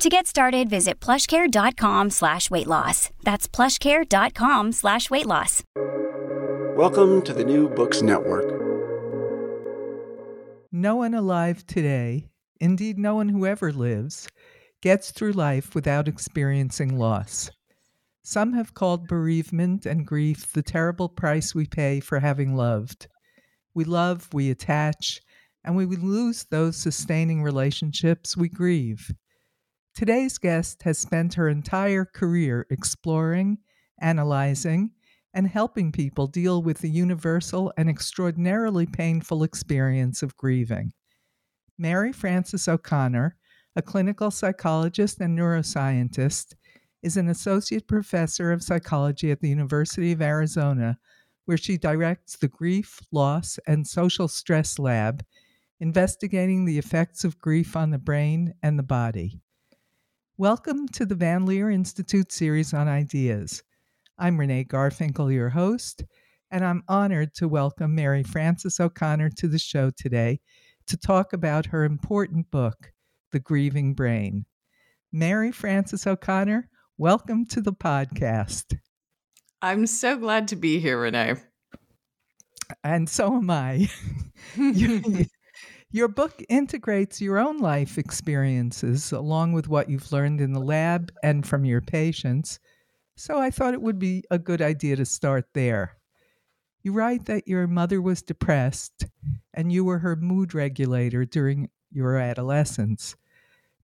To get started, visit plushcare.com slash weight loss. That's plushcare.com slash weight loss. Welcome to the New Books Network. No one alive today, indeed no one who ever lives, gets through life without experiencing loss. Some have called bereavement and grief the terrible price we pay for having loved. We love, we attach, and when we lose those sustaining relationships, we grieve. Today's guest has spent her entire career exploring, analyzing, and helping people deal with the universal and extraordinarily painful experience of grieving. Mary Frances O'Connor, a clinical psychologist and neuroscientist, is an associate professor of psychology at the University of Arizona, where she directs the Grief, Loss, and Social Stress Lab, investigating the effects of grief on the brain and the body. Welcome to the Van Leer Institute series on ideas. I'm Renee Garfinkel, your host, and I'm honored to welcome Mary Frances O'Connor to the show today to talk about her important book, The Grieving Brain. Mary Frances O'Connor, welcome to the podcast. I'm so glad to be here, Renee. And so am I. you, your book integrates your own life experiences along with what you've learned in the lab and from your patients. So I thought it would be a good idea to start there. You write that your mother was depressed and you were her mood regulator during your adolescence.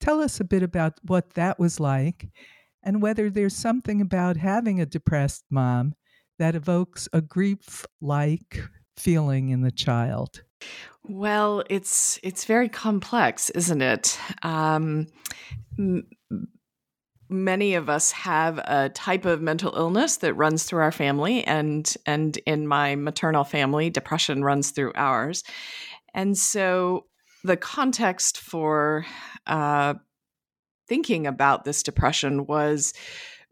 Tell us a bit about what that was like and whether there's something about having a depressed mom that evokes a grief like feeling in the child. Well, it's it's very complex, isn't it? Um, m- many of us have a type of mental illness that runs through our family, and and in my maternal family, depression runs through ours, and so the context for uh, thinking about this depression was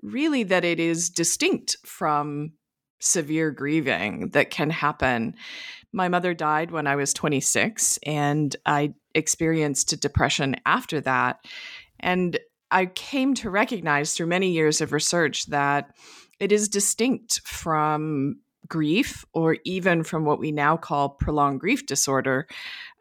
really that it is distinct from severe grieving that can happen my mother died when I was 26, and I experienced depression after that. And I came to recognize through many years of research that it is distinct from grief or even from what we now call prolonged grief disorder.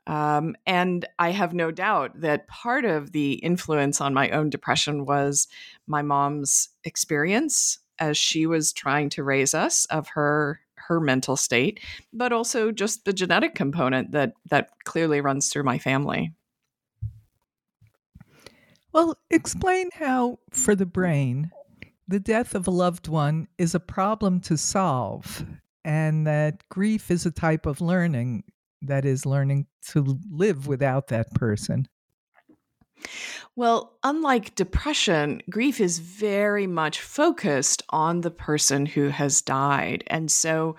Um, and I have no doubt that part of the influence on my own depression was my mom's experience as she was trying to raise us of her her mental state, but also just the genetic component that that clearly runs through my family. Well, explain how for the brain the death of a loved one is a problem to solve and that grief is a type of learning that is learning to live without that person. Well, unlike depression, grief is very much focused on the person who has died. And so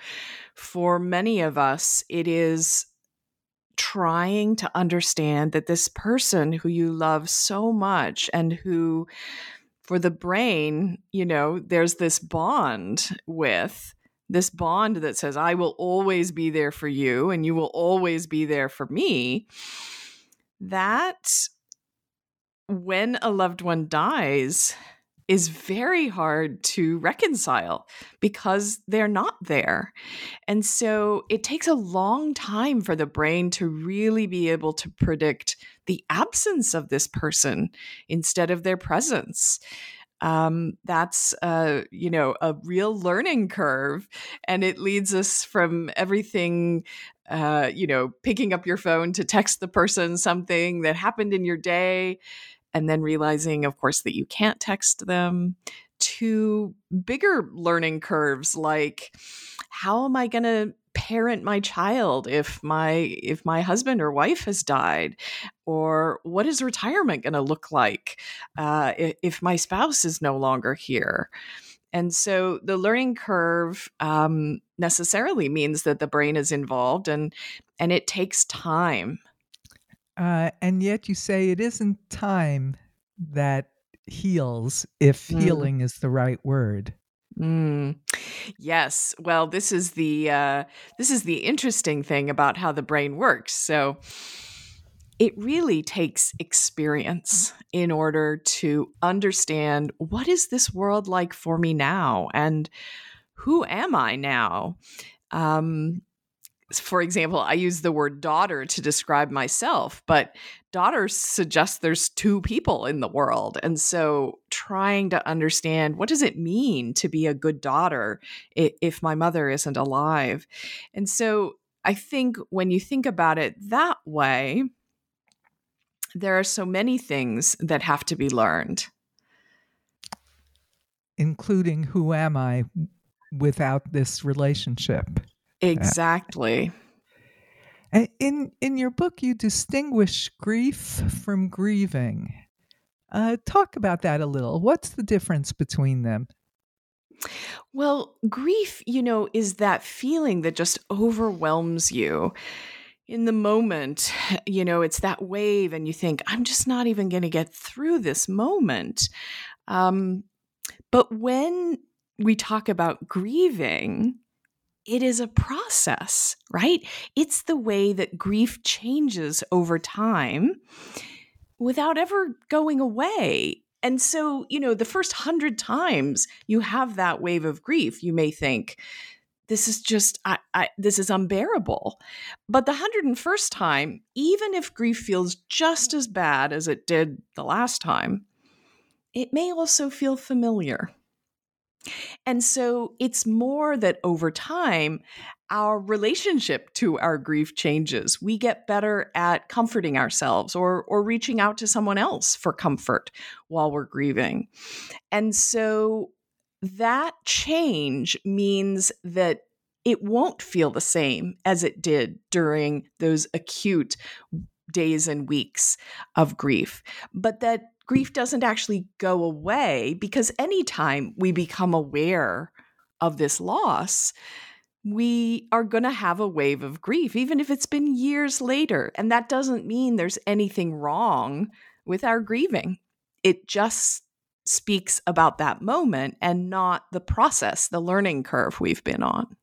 for many of us, it is trying to understand that this person who you love so much and who for the brain, you know, there's this bond with this bond that says, I will always be there for you and you will always be there for me, that when a loved one dies, is very hard to reconcile because they're not there. And so it takes a long time for the brain to really be able to predict the absence of this person instead of their presence um, that's uh, you know a real learning curve and it leads us from everything uh, you know picking up your phone to text the person something that happened in your day and then realizing of course that you can't text them to bigger learning curves like how am i going to parent my child if my if my husband or wife has died? Or what is retirement going to look like uh, if, my spouse is no longer here? And so the learning curve um, necessarily means that the brain is involved and and it takes time uh, and yet you say it isn't time that heals if mm. healing is the right word Mm. Yes. Well, this is the uh, this is the interesting thing about how the brain works. So it really takes experience in order to understand what is this world like for me now and who am I now. Um, for example, I use the word daughter to describe myself, but daughter suggests there's two people in the world. And so trying to understand what does it mean to be a good daughter if my mother isn't alive? And so I think when you think about it that way, there are so many things that have to be learned. Including who am I without this relationship? Exactly. In in your book, you distinguish grief from grieving. Uh, talk about that a little. What's the difference between them? Well, grief, you know, is that feeling that just overwhelms you in the moment. You know, it's that wave, and you think, I'm just not even going to get through this moment. Um, but when we talk about grieving, it is a process, right? It's the way that grief changes over time without ever going away. And so, you know, the first hundred times you have that wave of grief, you may think, this is just, I, I, this is unbearable. But the 101st time, even if grief feels just as bad as it did the last time, it may also feel familiar. And so it's more that over time, our relationship to our grief changes. We get better at comforting ourselves or, or reaching out to someone else for comfort while we're grieving. And so that change means that it won't feel the same as it did during those acute days and weeks of grief, but that grief doesn't actually go away because anytime we become aware of this loss, we are going to have a wave of grief, even if it's been years later. And that doesn't mean there's anything wrong with our grieving. It just speaks about that moment and not the process, the learning curve we've been on.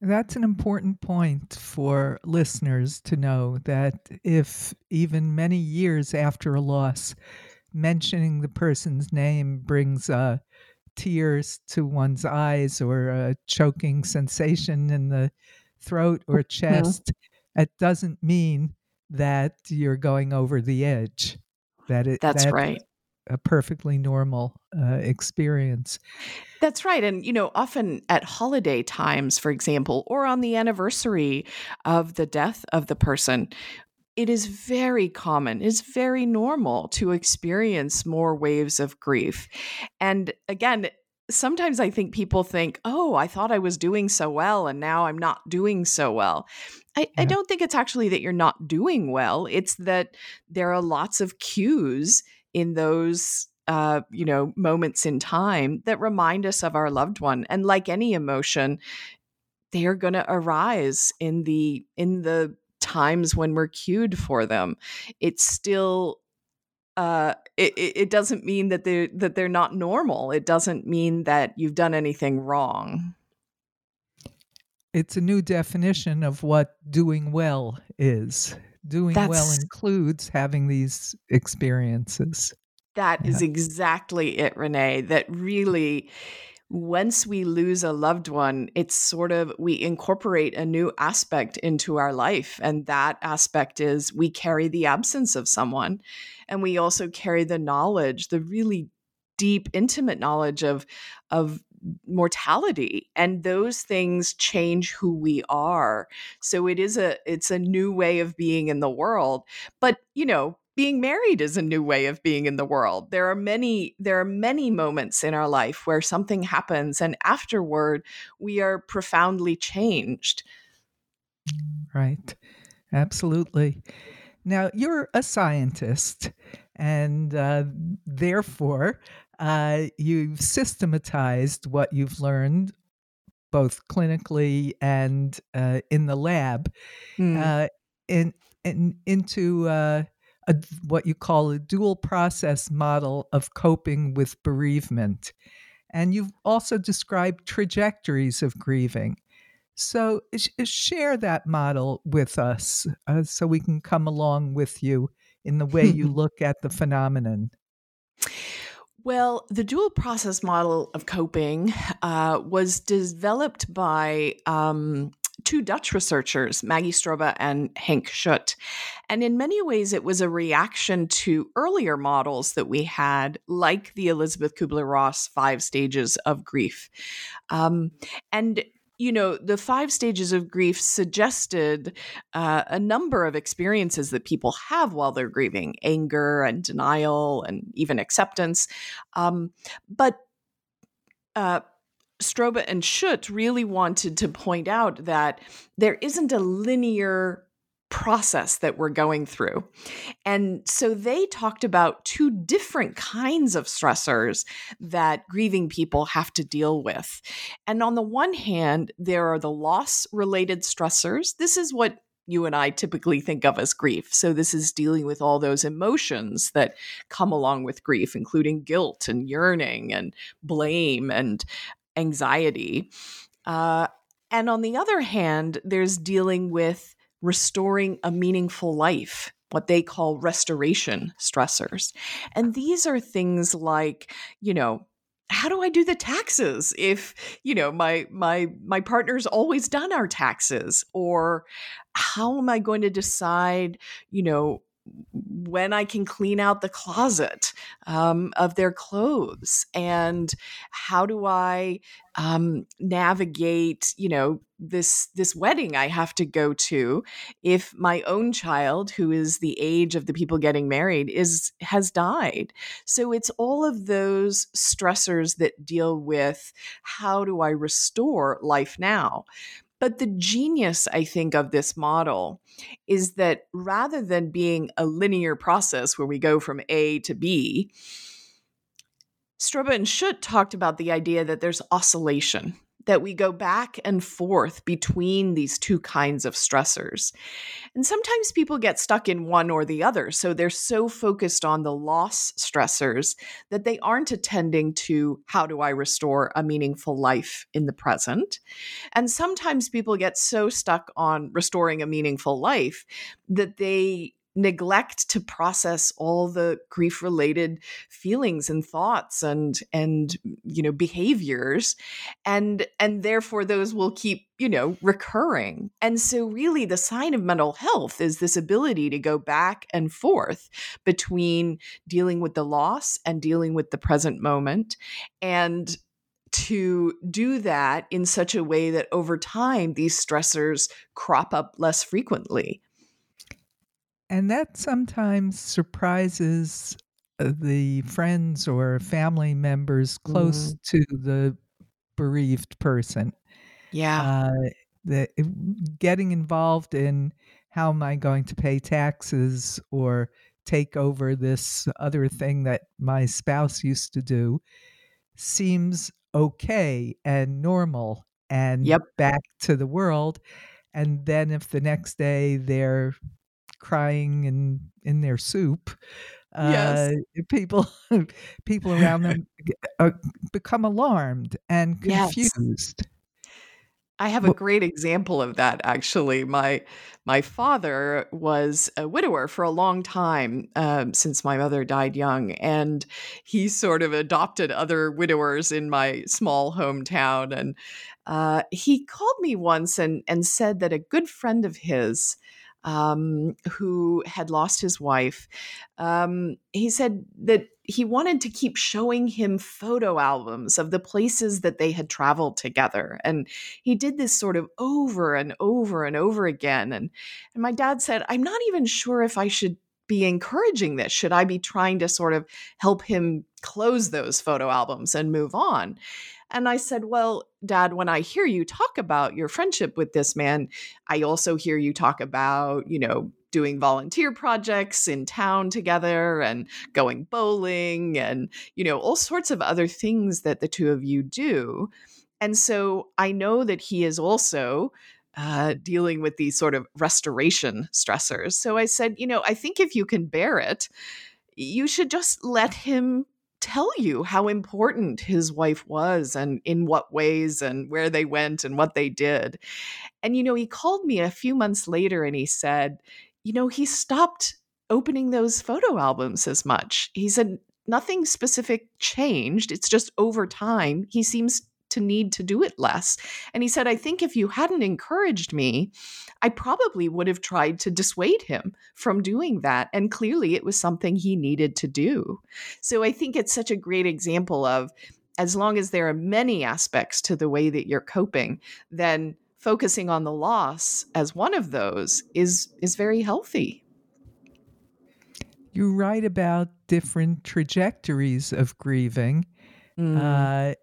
That's an important point for listeners to know that if even many years after a loss, mentioning the person's name brings uh, tears to one's eyes or a choking sensation in the throat or mm-hmm. chest, mm-hmm. it doesn't mean that you're going over the edge. That it, that's that, right a perfectly normal uh, experience. That's right. And, you know, often at holiday times, for example, or on the anniversary of the death of the person, it is very common, it's very normal to experience more waves of grief. And again, sometimes I think people think, oh, I thought I was doing so well and now I'm not doing so well. I, yeah. I, don't think it's actually that you're not doing well. It's that there are lots of cues in those uh, you know moments in time that remind us of our loved one and like any emotion they are going to arise in the in the times when we're cued for them it's still uh, it, it doesn't mean that they that they're not normal. It doesn't mean that you've done anything wrong. It's a new definition of what doing well is. Doing That's, well includes having these experiences. That yeah. is exactly it, Renee. That really once we lose a loved one, it's sort of we incorporate a new aspect into our life. And that aspect is we carry the absence of someone. And we also carry the knowledge, the really deep, intimate knowledge of, of mortality and those things change who we are so it is a it's a new way of being in the world but you know being married is a new way of being in the world. There are many there are many moments in our life where something happens and afterward we are profoundly changed. Right. Absolutely. Now, you're a scientist and uh, therefore uh, you've systematized what you've learned both clinically and uh, in the lab mm. in, in, into uh, a, what you call a dual process model of coping with bereavement. And you've also described trajectories of grieving. So, sh- share that model with us uh, so we can come along with you in the way you look at the phenomenon. Well, the dual process model of coping uh, was developed by um, two Dutch researchers, Maggie Stroebe and Henk Schut. And in many ways, it was a reaction to earlier models that we had, like the Elisabeth Kübler Ross five stages of grief. Um, and you know, the five stages of grief suggested uh, a number of experiences that people have while they're grieving anger and denial and even acceptance. Um, but uh, Stroebe and Schut really wanted to point out that there isn't a linear process that we're going through. And so they talked about two different kinds of stressors that grieving people have to deal with. And on the one hand, there are the loss related stressors. This is what you and I typically think of as grief. So, this is dealing with all those emotions that come along with grief, including guilt and yearning and blame and anxiety. Uh, and on the other hand, there's dealing with restoring a meaningful life what they call restoration stressors. And these are things like, you know, how do I do the taxes if, you know, my my my partner's always done our taxes or how am I going to decide, you know, when I can clean out the closet um, of their clothes, and how do I um, navigate, you know, this this wedding I have to go to if my own child, who is the age of the people getting married, is has died. So it's all of those stressors that deal with how do I restore life now. But the genius, I think, of this model is that rather than being a linear process where we go from A to B, Stroebe and Schut talked about the idea that there's oscillation that we go back and forth between these two kinds of stressors. And sometimes people get stuck in one or the other. So they're so focused on the loss stressors that they aren't attending to how do I restore a meaningful life in the present. And sometimes people get so stuck on restoring a meaningful life that they neglect to process all the grief related feelings and thoughts and and you know behaviors and and therefore those will keep you know recurring. And so really the sign of mental health is this ability to go back and forth between dealing with the loss and dealing with the present moment and to do that in such a way that over time these stressors crop up less frequently and that sometimes surprises uh, the friends or family members close mm. to the bereaved person. Yeah. Uh, the, getting involved in how am I going to pay taxes or take over this other thing that my spouse used to do seems okay and normal and yep. back to the world. And then if the next day they're crying in in their soup, uh, yes. people people around them uh, become alarmed and confused. Yes. I have a great example of that actually. My my father was a widower for a long time um, since my mother died young, and he sort of adopted other widowers in my small hometown. And uh, he called me once and and said that a good friend of his um, who had lost his wife, um, he said that he wanted to keep showing him photo albums of the places that they had traveled together. And he did this sort of over and over and over again. And, and my dad said, I'm not even sure if I should be encouraging this. Should I be trying to sort of help him close those photo albums and move on? And I said, Well, dad, when I hear you talk about your friendship with this man, I also hear you talk about, you know, doing volunteer projects in town together and going bowling and, you know, all sorts of other things that the two of you do. And so I know that he is also uh, dealing with these sort of restoration stressors. So I said, you know, I think if you can bear it, you should just let him tell you how important his wife was and in what ways and where they went and what they did. And, you know, he called me a few months later and he said, you know, he stopped opening those photo albums as much. He said, nothing specific changed. It's just over time, he seems to need to do it less. And he said, I think if you hadn't encouraged me, I probably would have tried to dissuade him from doing that. And clearly it was something he needed to do. So I think it's such a great example of as long as there are many aspects to the way that you're coping, then focusing on the loss as one of those is is very healthy. You write about different trajectories of grieving. Mm. Uh,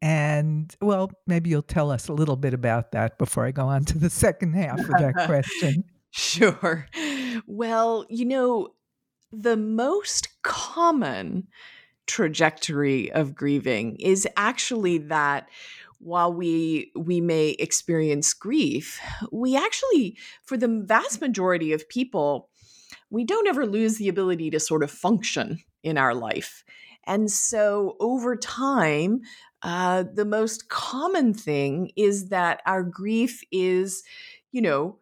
and well, maybe you'll tell us a little bit about that before I go on to the second half of that question. Sure. Well, you know, the most common trajectory of grieving is actually that while we we may experience grief, we actually for the vast majority of people we don't ever lose the ability to sort of function in our life. And so over time, uh, the most common thing is that our grief is, you know,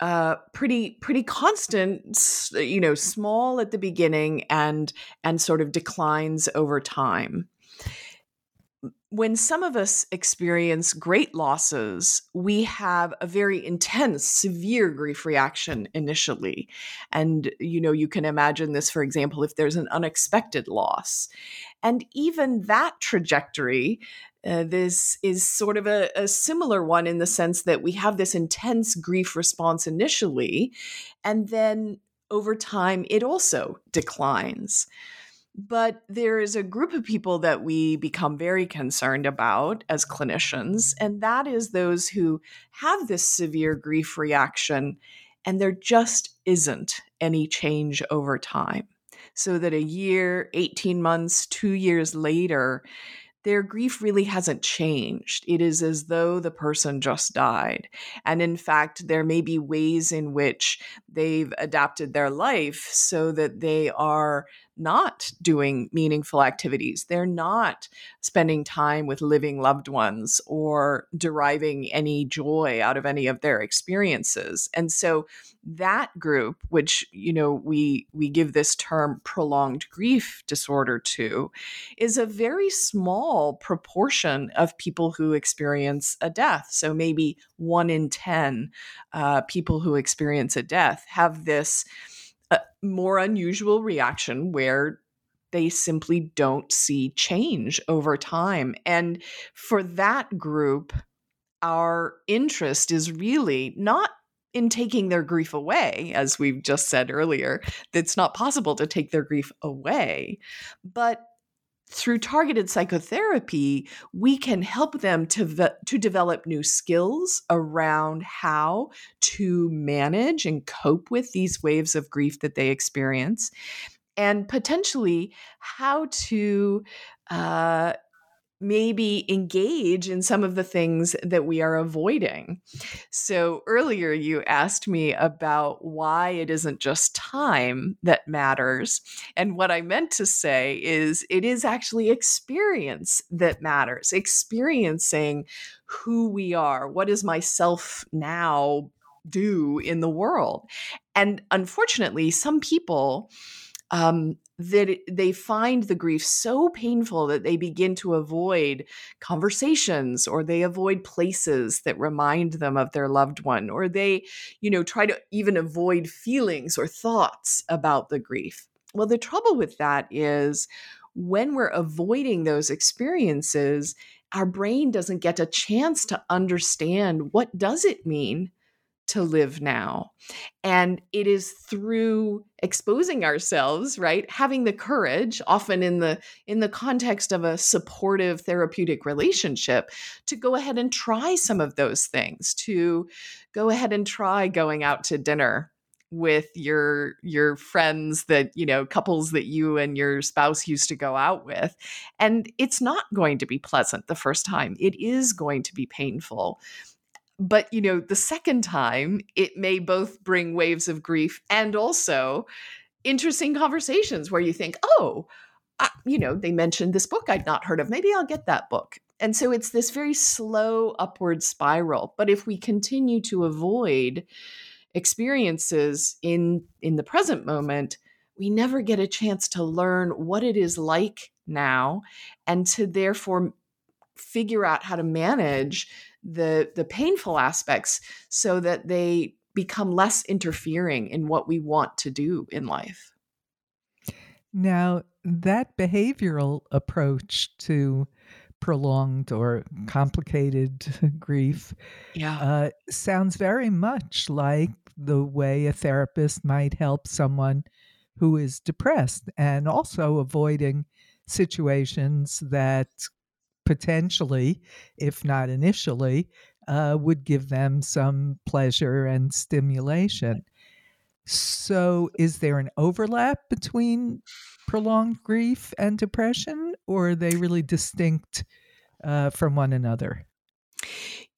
uh, pretty pretty constant, you know, small at the beginning and and sort of declines over time when some of us experience great losses, we have a very intense, severe grief reaction initially. And, you know, you can imagine this, for example, if there's an unexpected loss. And even that trajectory, uh, this is sort of a, a similar one in the sense that we have this intense grief response initially, and then over time, it also declines. But there is a group of people that we become very concerned about as clinicians, and that is those who have this severe grief reaction and there just isn't any change over time. So that a year, 18 months, two years later, their grief really hasn't changed. It is as though the person just died. And in fact, there may be ways in which they've adapted their life so that they are not doing meaningful activities. They're not spending time with living loved ones or deriving any joy out of any of their experiences. And so that group which you know we we give this term prolonged grief disorder to is a very small proportion of people who experience a death so maybe 1 in 10 uh, people who experience a death have this a more unusual reaction where they simply don't see change over time. And for that group, our interest is really not in taking their grief away, as we've just said earlier, it's not possible to take their grief away, but through targeted psychotherapy, we can help them to, ve- to develop new skills around how to manage and cope with these waves of grief that they experience, and potentially how to uh, maybe engage in some of the things that we are avoiding. So earlier you asked me about why it isn't just time that matters. And what I meant to say is it is actually experience that matters, experiencing who we are. What is myself now do in the world? And unfortunately, some people um, that they find the grief so painful that they begin to avoid conversations or they avoid places that remind them of their loved one or they you know try to even avoid feelings or thoughts about the grief. Well the trouble with that is when we're avoiding those experiences our brain doesn't get a chance to understand what does it mean to live now. And it is through exposing ourselves, right? Having the courage, often in the in the context of a supportive therapeutic relationship, to go ahead and try some of those things, to go ahead and try going out to dinner with your your friends that you know couples that you and your spouse used to go out with and it's not going to be pleasant the first time it is going to be painful but you know the second time it may both bring waves of grief and also interesting conversations where you think oh I, you know they mentioned this book i'd not heard of. Maybe i'll get that book. And so it's this very slow upward spiral but if we continue to avoid experiences in in the present moment we never get a chance to learn what it is like now and to therefore figure out how to manage the the painful aspects so that they become less interfering in what we want to do in life. Now, that behavioral approach to prolonged or complicated grief yeah. Uh, sounds very much like the way a therapist might help someone who is depressed and also avoiding situations that potentially, if not initially, uh, would give them some pleasure and stimulation. So, is there an overlap between prolonged grief and depression, or are they really distinct uh, from one another?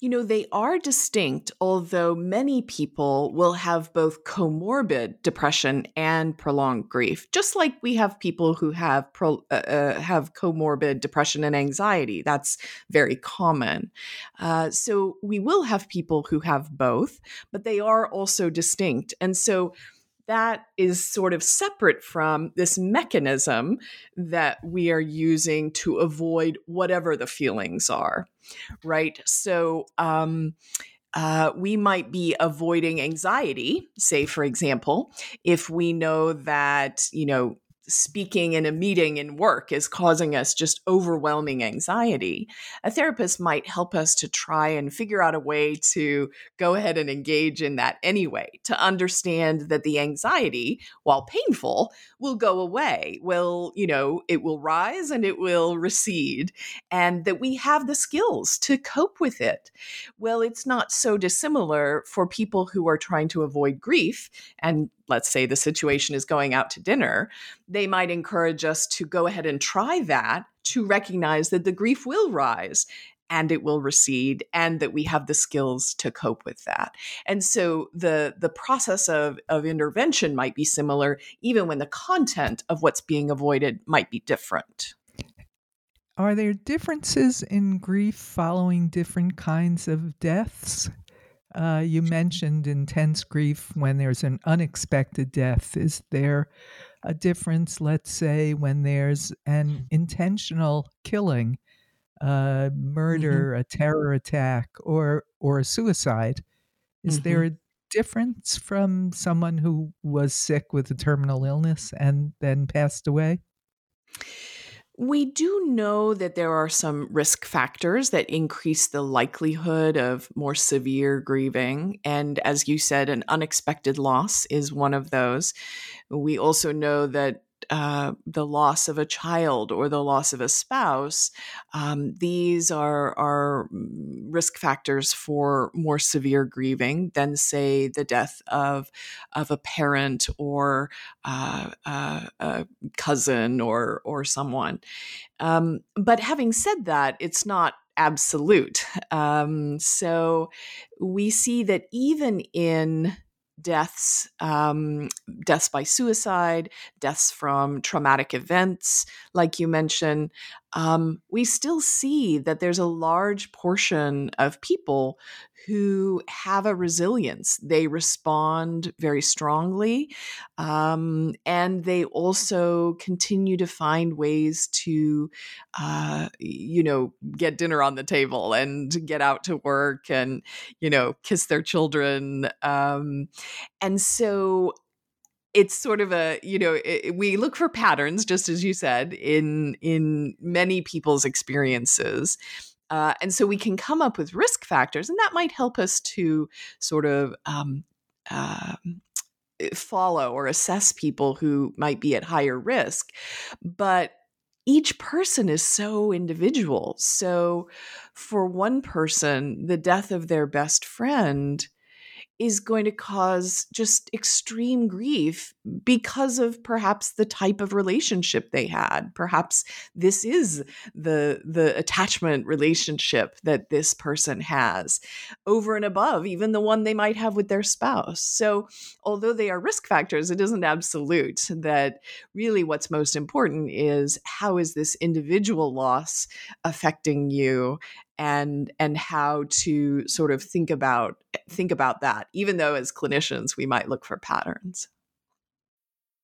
You know, they are distinct, although many people will have both comorbid depression and prolonged grief, just like we have people who have pro, uh, uh, have comorbid depression and anxiety. That's very common. Uh, so we will have people who have both, but they are also distinct. And so that is sort of separate from this mechanism that we are using to avoid whatever the feelings are, right? So, um, uh, we might be avoiding anxiety, say, for example, if we know that, you know, speaking in a meeting in work is causing us just overwhelming anxiety, a therapist might help us to try and figure out a way to go ahead and engage in that anyway, to understand that the anxiety, while painful, will go away. Will, you know, it will rise and it will recede, and that we have the skills to cope with it. Well, it's not so dissimilar for people who are trying to avoid grief and let's say the situation is going out to dinner, they might encourage us to go ahead and try that to recognize that the grief will rise and it will recede and that we have the skills to cope with that. And so the the process of of intervention might be similar even when the content of what's being avoided might be different. Are there differences in grief following different kinds of deaths uh, you mentioned intense grief when there's an unexpected death. Is there a difference, let's say, when there's an intentional killing, uh, murder, mm-hmm. a terror attack, or or a suicide? Is mm-hmm. there a difference from someone who was sick with a terminal illness and then passed away? We do know that there are some risk factors that increase the likelihood of more severe grieving. And as you said, an unexpected loss is one of those. We also know that uh, the loss of a child or the loss of a spouse, um, these are are risk factors for more severe grieving than, say, the death of of a parent or uh, uh, a cousin or or someone. Um, but having said that, it's not absolute. Um, so we see that even in deaths, um, deaths by suicide, deaths from traumatic events, like you mentioned, um, we still see that there's a large portion of people who have a resilience. They respond very strongly, um, and they also continue to find ways to, uh, you know, get dinner on the table and get out to work and, you know, kiss their children. Um, and so it's sort of a you know it, we look for patterns just as you said in in many people's experiences uh, and so we can come up with risk factors and that might help us to sort of um, uh, follow or assess people who might be at higher risk. But each person is so individual. So for one person the death of their best friend is going to cause just extreme grief because of perhaps the type of relationship they had. Perhaps this is the the attachment relationship that this person has over and above even the one they might have with their spouse. So although they are risk factors it isn't absolute that really what's most important is how is this individual loss affecting you and and how to sort of think about think about that even though as clinicians we might look for patterns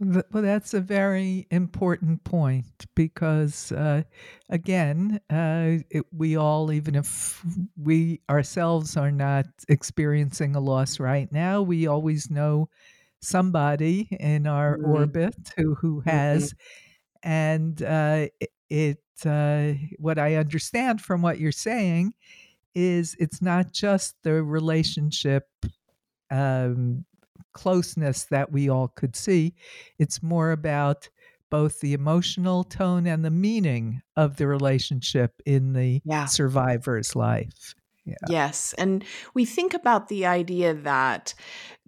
Well, that's a very important point because, uh, again, uh, it, we all, even if we ourselves are not experiencing a loss right now, we always know somebody in our mm-hmm. orbit who, who has. Mm-hmm. And uh, it, uh, what I understand from what you're saying is it's not just the relationship um, closeness that we all could see. It's more about both the emotional tone and the meaning of the relationship in the yeah. survivor's life. Yeah. Yes. And we think about the idea that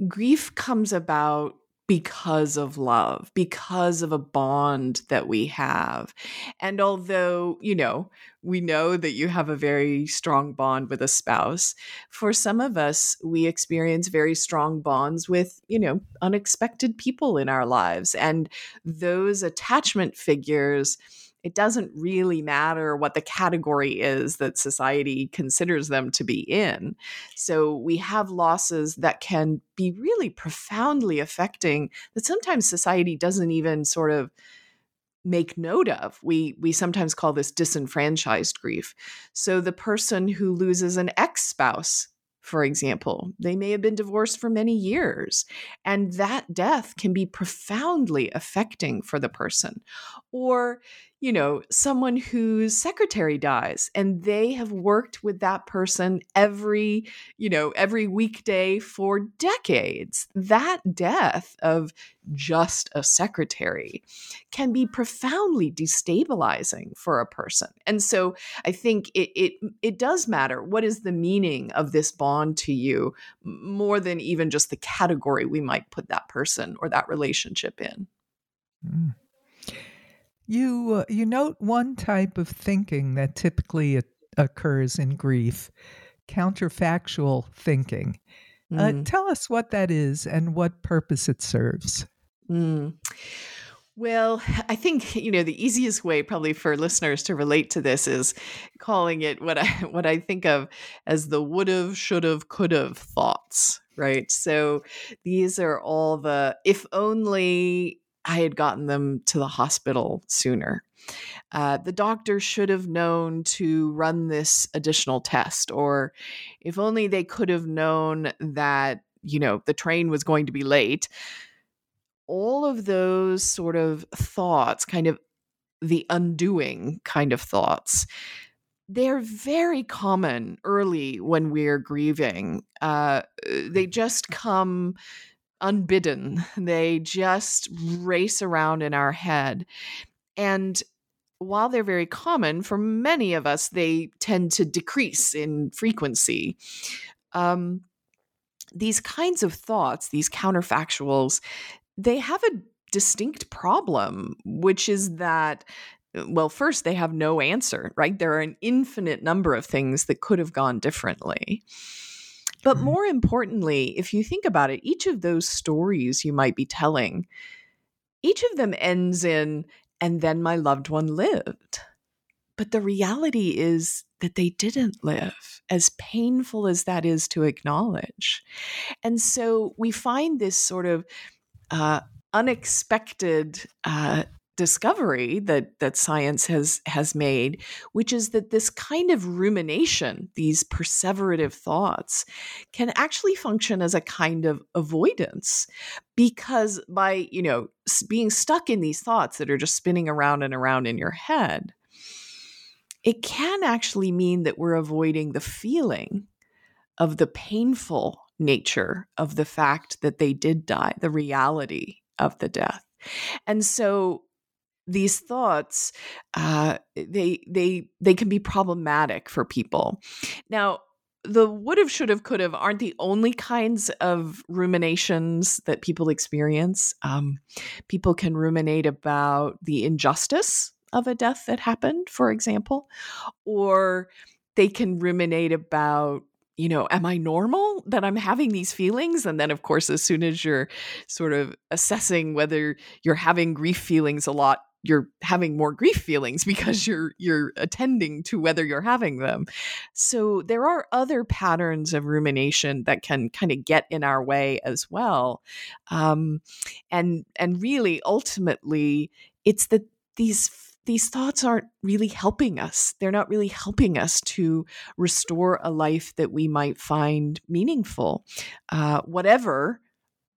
grief comes about because of love, because of a bond that we have. And although, you know, we know that you have a very strong bond with a spouse, for some of us, we experience very strong bonds with, you know, unexpected people in our lives. And those attachment figures it doesn't really matter what the category is that society considers them to be in. So we have losses that can be really profoundly affecting that sometimes society doesn't even sort of make note of. We we sometimes call this disenfranchised grief. So the person who loses an ex-spouse for example. They may have been divorced for many years, and that death can be profoundly affecting for the person. Or you know, someone whose secretary dies and they have worked with that person every, you know, every weekday for decades. That death of just a secretary can be profoundly destabilizing for a person. And so I think it it it does matter what is the meaning of this bond to you more than even just the category we might put that person or that relationship in. Mm. You uh, you note one type of thinking that typically occurs in grief, counterfactual thinking. Mm. Uh, tell us what that is and what purpose it serves. Mm. Well, I think you know the easiest way probably for listeners to relate to this is calling it what I what I think of as the would've, should've, could've thoughts, right? So these are all the if only I had gotten them to the hospital sooner. Uh, the doctor should have known to run this additional test, or if only they could have known that, you know, the train was going to be late. All of those sort of thoughts, kind of the undoing kind of thoughts, they're very common early when we're grieving. Uh, they just come unbidden. They just race around in our head. And while they're very common, for many of us, they tend to decrease in frequency. Um, these kinds of thoughts, these counterfactuals, they have a distinct problem, which is that well, first, they have no answer, right? There are an infinite number of things that could have gone differently. But more importantly, if you think about it, each of those stories you might be telling, each of them ends in, and then my loved one lived. But the reality is that they didn't live, as painful as that is to acknowledge. And so we find this sort of uh, unexpected uh, discovery that that science has has made which is that this kind of rumination these perseverative thoughts can actually function as a kind of avoidance because by you know being stuck in these thoughts that are just spinning around and around in your head it can actually mean that we're avoiding the feeling of the painful nature of the fact that they did die the reality of the death. And so these thoughts uh, they they they can be problematic for people now the would have should have could have aren't the only kinds of ruminations that people experience um, people can ruminate about the injustice of a death that happened for example or they can ruminate about you know, am I normal that I'm having these feelings? And then, of course, as soon as you're sort of assessing whether you're having grief feelings a lot, you're having more grief feelings because you're you're attending to whether you're having them so there are other patterns of rumination that can kind of get in our way as well um, and and really ultimately it's that these these thoughts aren't really helping us. They're not really helping us to restore a life that we might find meaningful, uh, whatever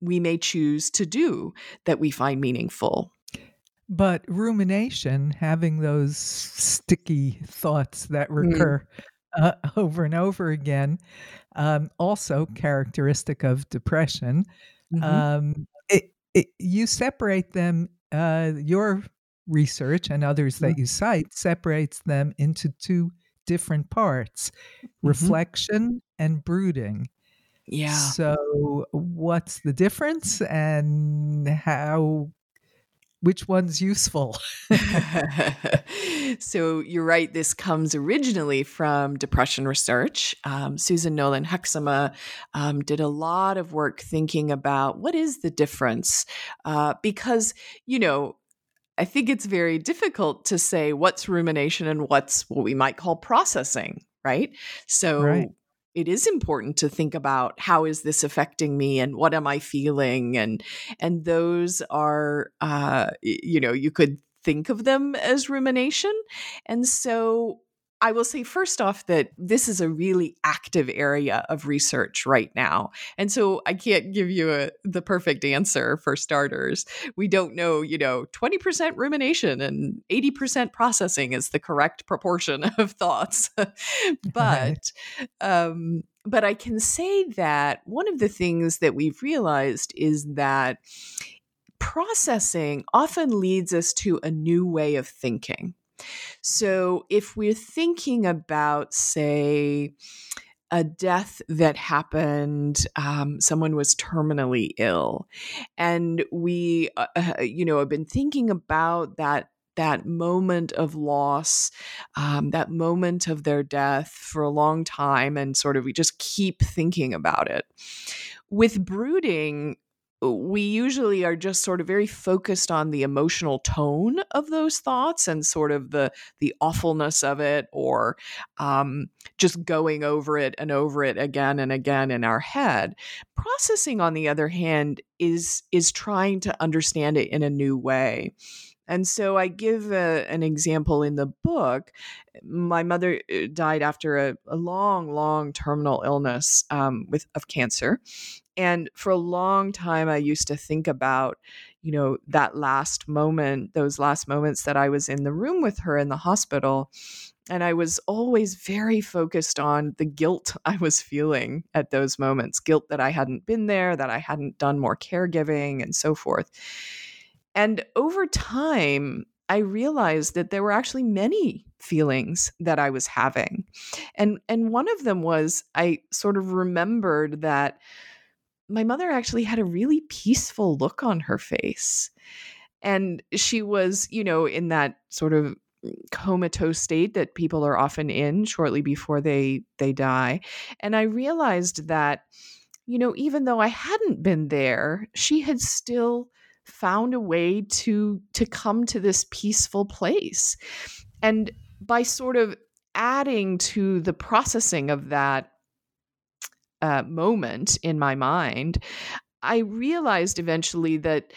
we may choose to do that we find meaningful. But rumination, having those sticky thoughts that mm. recur mm. uh, over and over again, um, also characteristic of depression. Mm-hmm. Um, it, it, you separate them, uh, your research and others that mm. you cite separates them into two different parts mm-hmm. reflection and brooding. Yeah. So, what's the difference and how which one's useful. so you're right. This comes originally from depression research. Um, Susan Nolen Hoeksema um, did a lot of work thinking about what is the difference, uh, because you know. I think it's very difficult to say what's rumination and what's what we might call processing, right? So right it is important to think about how is this affecting me and what am i feeling? And and those are uh you know you could think of them as rumination. And so I will say first off that this is a really active area of research right now. And so I can't give you a, the perfect answer for starters. We don't know, you know, 20% rumination and 80% processing is the correct proportion of thoughts. but um but I can say that one of the things that we've realized is that processing often leads us to a new way of thinking. So if we're thinking about, say, a death that happened. Um, someone was terminally ill, and we, uh, uh you know, have been thinking about that that moment of loss, um, that moment of their death for a long time, and sort of we just keep thinking about it. With brooding, we usually are just sort of very focused on the emotional tone of those thoughts and sort of the the awfulness of it or um, just going over it and over it again and again in our head. Processing on the other hand is is trying to understand it in a new way. And so I give a, an example in the book. My mother uh, died after a, a long, long terminal illness um, with of cancer, and for a long time, I used to think about, you know, that last moment, those last moments that I was in the room with her in the hospital. And I was always very focused on the guilt I was feeling at those moments guilt that I hadn't been there, that I hadn't done more caregiving, and so forth. And over time, I realized that there were actually many feelings that I was having. And and one of them was I sort of remembered that my mother actually had a really peaceful look on her face. And she was, you know, in that sort of mm, comatose state that people are often in shortly before they they die. And I realized that you know, even though I hadn't been there, she had still found a way to to come to this peaceful place and by sort of adding to the processing of that uh, moment in my mind i realized eventually that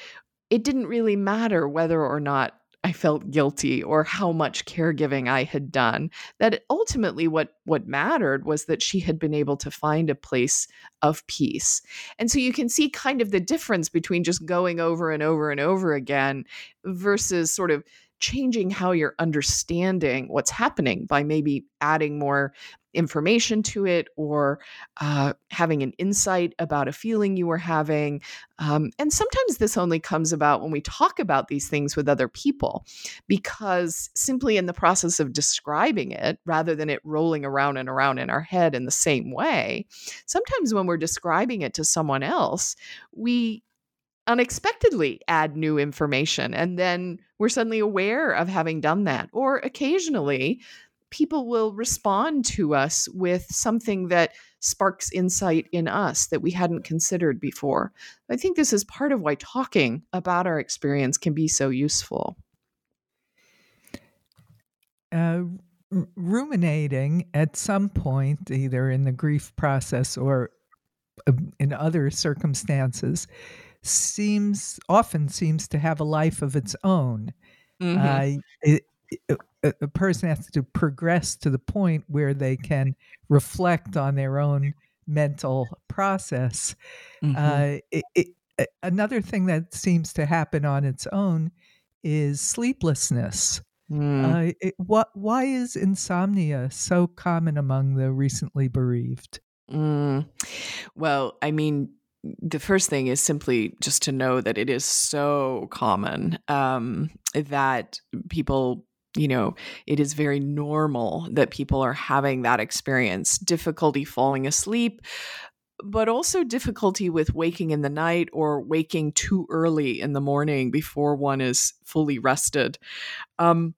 it didn't really matter whether or not I felt guilty or how much caregiving I had done. That ultimately what what mattered was that she had been able to find a place of peace. And so you can see kind of the difference between just going over and over and over again versus sort of changing how you're understanding what's happening by maybe adding more information to it or uh, having an insight about a feeling you were having. Um, and sometimes this only comes about when we talk about these things with other people, because simply in the process of describing it, rather than it rolling around and around in our head in the same way, sometimes when we're describing it to someone else, we unexpectedly add new information and then we're suddenly aware of having done that or occasionally people will respond to us with something that sparks insight in us that we hadn't considered before. I think this is part of why talking about our experience can be so useful. Uh, ruminating at some point, either in the grief process or uh, in other circumstances, seems often seems to have a life of its own. Mm-hmm. Uh, it, it, a, person has to progress to the point where they can reflect on their own mental process. Mm-hmm. Uh, it, another thing that seems to happen on its own is sleeplessness. Mm. Uh, it, what, why is insomnia so common among the recently bereaved? Mm. Well, I mean, the first thing is simply just to know that it is so common um, that people you know, it is very normal that people are having that experience difficulty falling asleep, but also difficulty with waking in the night or waking too early in the morning before one is fully rested. Um,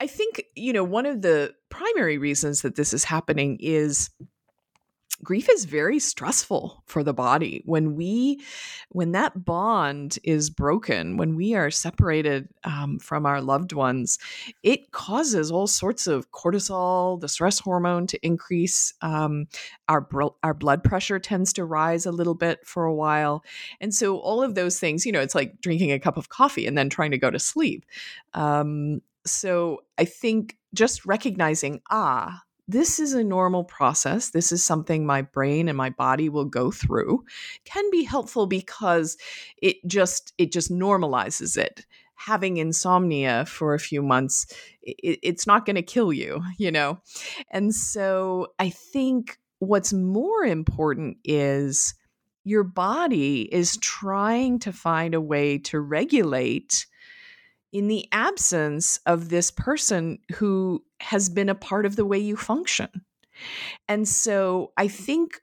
I think, you know, one of the primary reasons that this is happening is grief is very stressful for the body. When we when that bond is broken when we are separated um, from our loved ones it causes all sorts of cortisol the stress hormone to increase um, our our blood pressure tends to rise a little bit for a while. And so all of those things you know it's like drinking a cup of coffee and then trying to go to sleep. Um, so i think just recognizing ah this is a normal process. This is something my brain and my body will go through can be helpful because it just it just normalizes it. Having insomnia for a few months, it, it's not going to kill you, you know? And so I think what's more important is your body is trying to find a way to regulate in the absence of this person who has been a part of the way you function. And so I think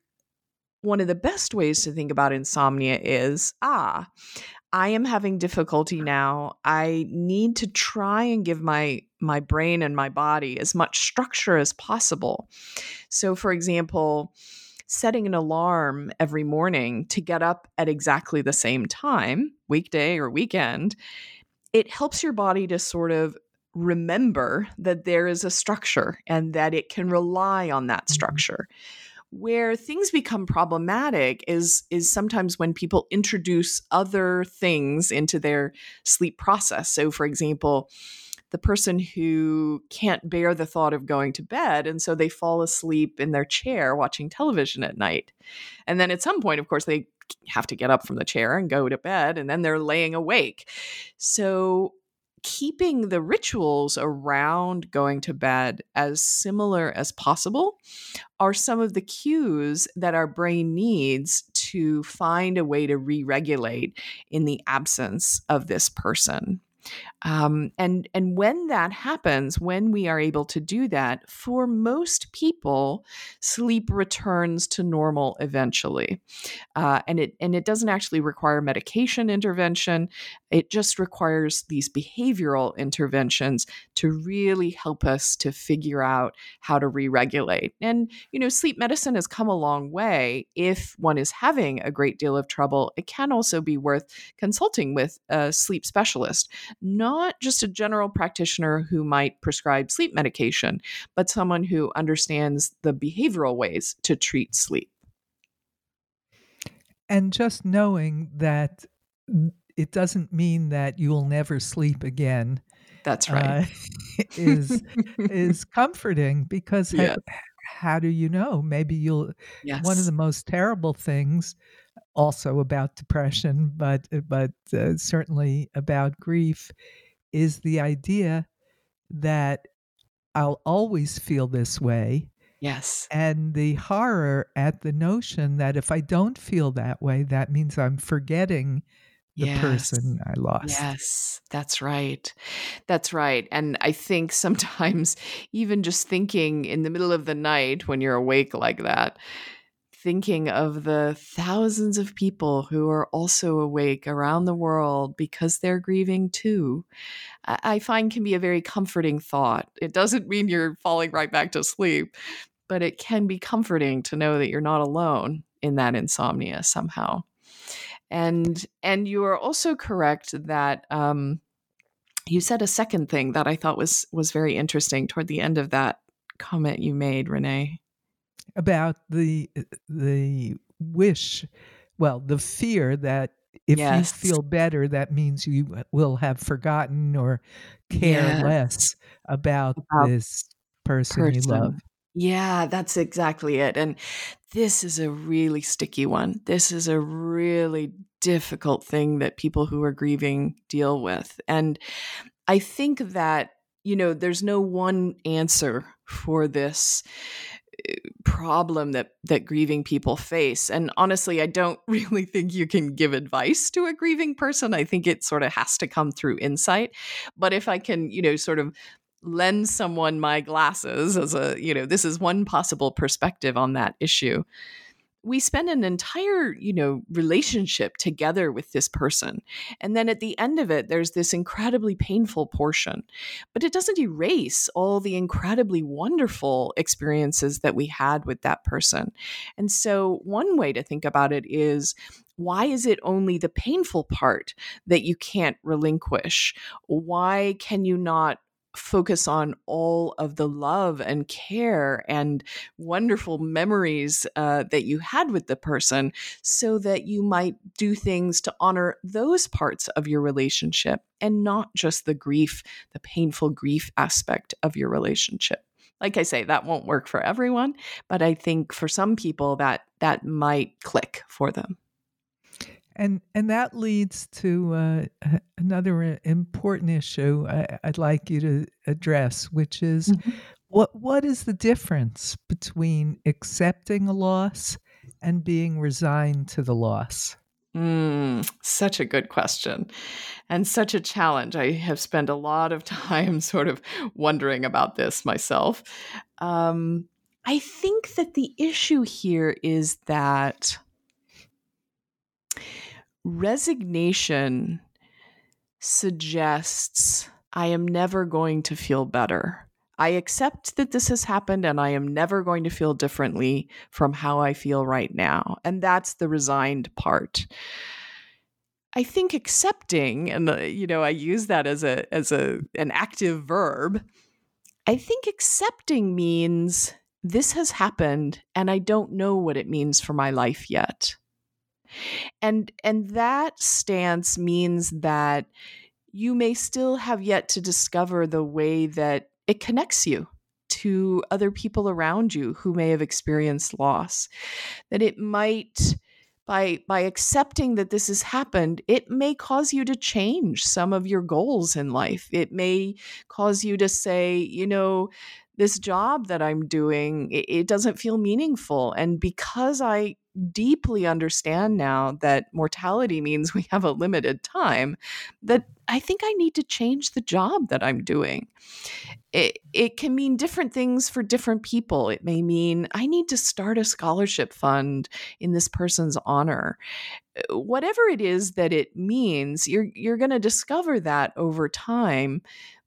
one of the best ways to think about insomnia is ah, I am having difficulty now. I need to try and give my my brain and my body as much structure as possible. So for example, setting an alarm every morning to get up at exactly the same time, weekday or weekend, it helps your body to sort of remember that there is a structure and that it can rely on that mm-hmm. structure. Where things become problematic is is sometimes when people introduce other things into their sleep process so for example the person who can't bear the thought of going to bed and so they fall asleep in their chair watching television at night and then at some point of course they have to get up from the chair and go to bed and then they're laying awake so keeping the rituals around going to bed as similar as possible are some of the cues that our brain needs to find a way to re regulate in the absence of this person. Um, and and when that happens, when we are able to do that, for most people, sleep returns to normal eventually, uh, and it and it doesn't actually require medication intervention. It just requires these behavioral interventions to really help us to figure out how to re-regulate. And you know, sleep medicine has come a long way. If one is having a great deal of trouble, it can also be worth consulting with a sleep specialist. Not just a general practitioner who might prescribe sleep medication, but someone who understands the behavioral ways to treat sleep. And just knowing that it doesn't mean that you'll never sleep again. That's right. Uh, is is comforting because how, how, do you know? Maybe you'll. Yes. One of the most terrible things, also about depression, but but uh, certainly about grief, is the idea that I'll always feel this way. Yes. And the horror at the notion that if I don't feel that way, that means I'm forgetting the yes. person I lost. Yes, that's right. That's right. And I think sometimes, even just thinking in the middle of the night when you're awake like that, thinking of the thousands of people who are also awake around the world because they're grieving too, I find can be a very comforting thought. It doesn't mean you're falling right back to sleep, but it can be comforting to know that you're not alone in that insomnia somehow. And and you are also correct that um, you said a second thing that I thought was was very interesting toward the end of that comment you made, Renee about the uh, the wish, well, the fear that if yes. you feel better, that means you will have forgotten or care yes. less about, about this person, person, you love. Yeah, that's exactly it. And this is a really sticky one. This is a really difficult thing that people who are grieving deal with. And I think that, you know, there's no one answer for this problem that that grieving people face. And honestly i don't really think you can give advice to a grieving person. I think it sort of has to come through insight. But if i can you know sort of lend someone my glasses as a you know this is one possible perspective on that issue we spend an entire you know relationship together with this person and then at the end of it there's this incredibly painful portion but it doesn't erase all the incredibly wonderful experiences that we had with that person and so one way to think about it is why is it only the painful part that you can't relinquish? Why can you not focus on all of the love and care and wonderful memories uh, that you had with the person so that you might do things to honor those parts of your relationship and not just the grief, the painful grief aspect of your relationship. Like I say, that won't work for everyone, but I think for some people that that might click for them and and that leads to uh, another important issue I, would like you to address, which is mm-hmm. what what is the difference between accepting a loss and being resigned to the loss? Mm, such a good question and such a challenge. I have spent a lot of time sort of wondering about this myself. Um, I think that the issue here is that resignation suggests I am never going to feel better. I accept that this has happened and I am never going to feel differently from how I feel right now. And that's the resigned part. I think accepting and uh, you know I use that as a as a an active verb. I think accepting means this has happened and I don't know what it means for my life yet. And and that stance means that you may still have yet to discover the way that it connects you to other people around you who may have experienced loss. That it might by by accepting that this has happened it may cause you to change some of your goals in life it may cause you to say you know this job that i'm doing it, it doesn't feel meaningful and because i deeply understand now that mortality means we have a limited time that I think I need to change the job that I'm doing. It, it can mean different things for different people. It may mean I need to start a scholarship fund in this person's honor. Uh, whatever it is that it means, you're you're going to discover that over time,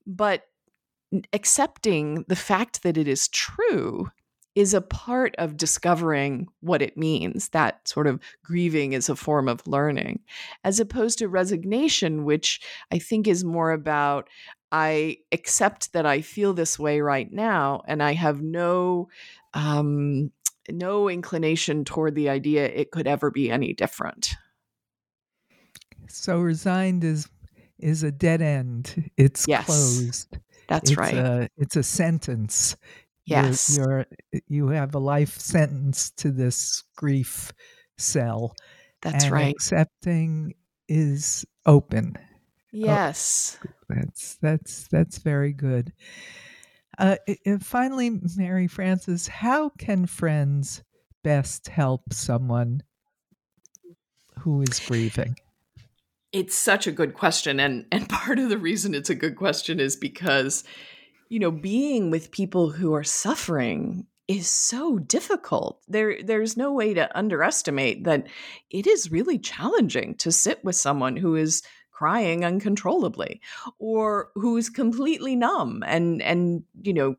but accepting the fact that it is true is a part of discovering what it means. That sort of grieving is a form of learning, as opposed to resignation, which I think is more about I accept that I feel this way right now, and I have no um, no inclination toward the idea it could ever be any different. So resigned is is a dead end. It's yes, closed. That's it's right. A, it's a sentence. Yes. You're, you're, you have a life sentence to this grief cell. That's and right. Accepting is open. Yes. Oh, that's that's that's very good. Uh, and finally, Mary Frances, how can friends best help someone who is grieving? It's such a good question, and and part of the reason it's a good question is because you know, being with people who are suffering is so difficult. There there's no way to underestimate that it is really challenging to sit with someone who is crying uncontrollably or who's completely numb and and you know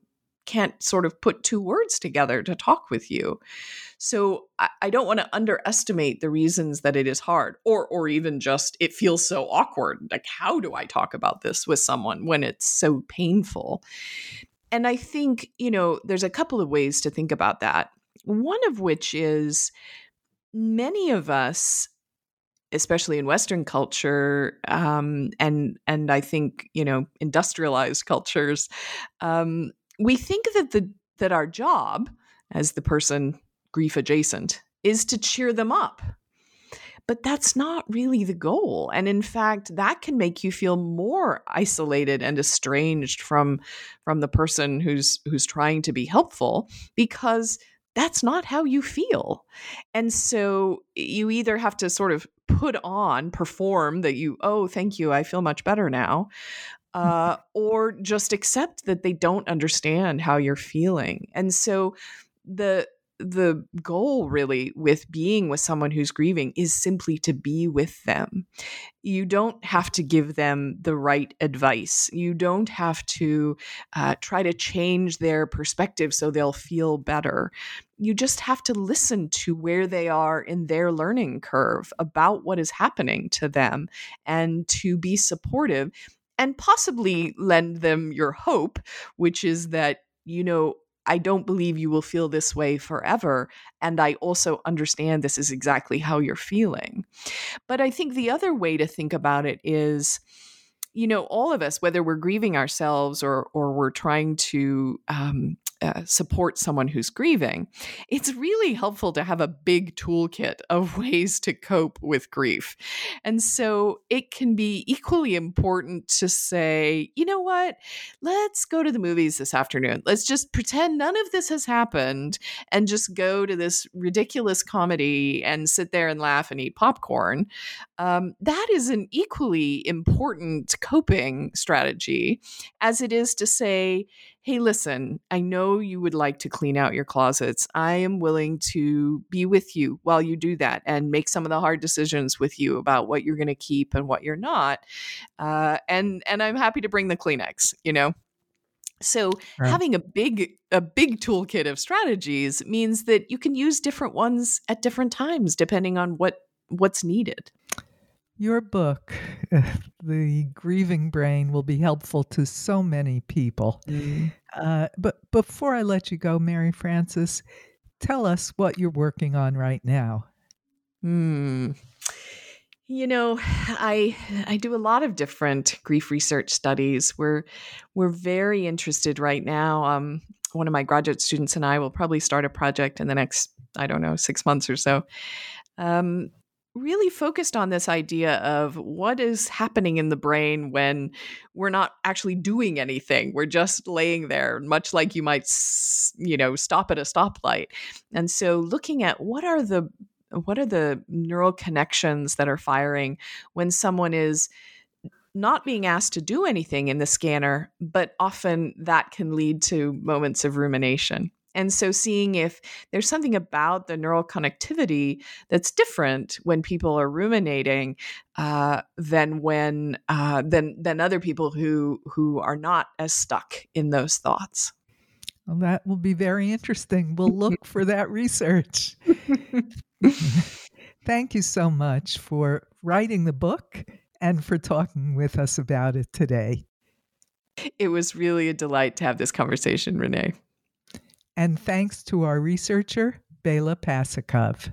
can't sort of put two words together to talk with you. So I, I don't want to underestimate the reasons that it is hard, or or even just it feels so awkward. Like, how do I talk about this with someone when it's so painful? And I think, you know, there's a couple of ways to think about that. One of which is many of us especially in Western culture, um, and and I think you know industrialized cultures, um, we think that the that our job as the person grief adjacent is to cheer them up. But that's not really the goal. And in fact, that can make you feel more isolated and estranged from from the person who's who's trying to be helpful because that's not how you feel. And so you either have to sort of put on, perform that you, oh, thank you, I feel much better now, uh, or just accept that they don't understand how you're feeling. And so the the goal really with being with someone who's grieving is simply to be with them. You don't have to give them the right advice. You don't have to uh, try to change their perspective so they'll feel better. You just have to listen to where they are in their learning curve about what is happening to them and to be supportive and possibly lend them your hope, which is that, you know, I don't believe you will feel this way forever. And I also understand this is exactly how you're feeling. But I think the other way to think about it is, you know, all of us, whether we're grieving ourselves or or we're trying to um, uh, support someone who's grieving, it's really helpful to have a big toolkit of ways to cope with grief. And so it can be equally important to say, you know what, let's go to the movies this afternoon. Let's just pretend none of this has happened and just go to this ridiculous comedy and sit there and laugh and eat popcorn. um, that is an equally important coping strategy as it is to say, hey, listen, I know you would like to clean out your closets. I am willing to be with you while you do that and make some of the hard decisions with you about what you're going to keep and what you're not. Uh, and and I'm happy to bring the Kleenex. You know. So right. having a big a big toolkit of strategies means that you can use different ones at different times depending on what what's needed. Your book, The Grieving Brain, will be helpful to so many people. Mm. Uh, but before I let you go, Mary Frances, tell us what you're working on right now. Hmm. You know, I I do a lot of different grief research studies. We're we're very interested right now. Um, one of my graduate students and I will probably start a project in the next I don't know six months or so. Um, really focused on this idea of what is happening in the brain when we're not actually doing anything we're just laying there much like you might you know stop at a stoplight and so looking at what are the what are the neural connections that are firing when someone is not being asked to do anything in the scanner, but often that can lead to moments of rumination. And so, seeing if there's something about the neural connectivity that's different when people are ruminating uh, than when uh, than than other people who who are not as stuck in those thoughts. Well, that will be very interesting. We'll look for that research. Thank you so much for writing the book and for talking with us about it today. It was really a delight to have this conversation, Renee. And thanks to our researcher, Bela Pasikov.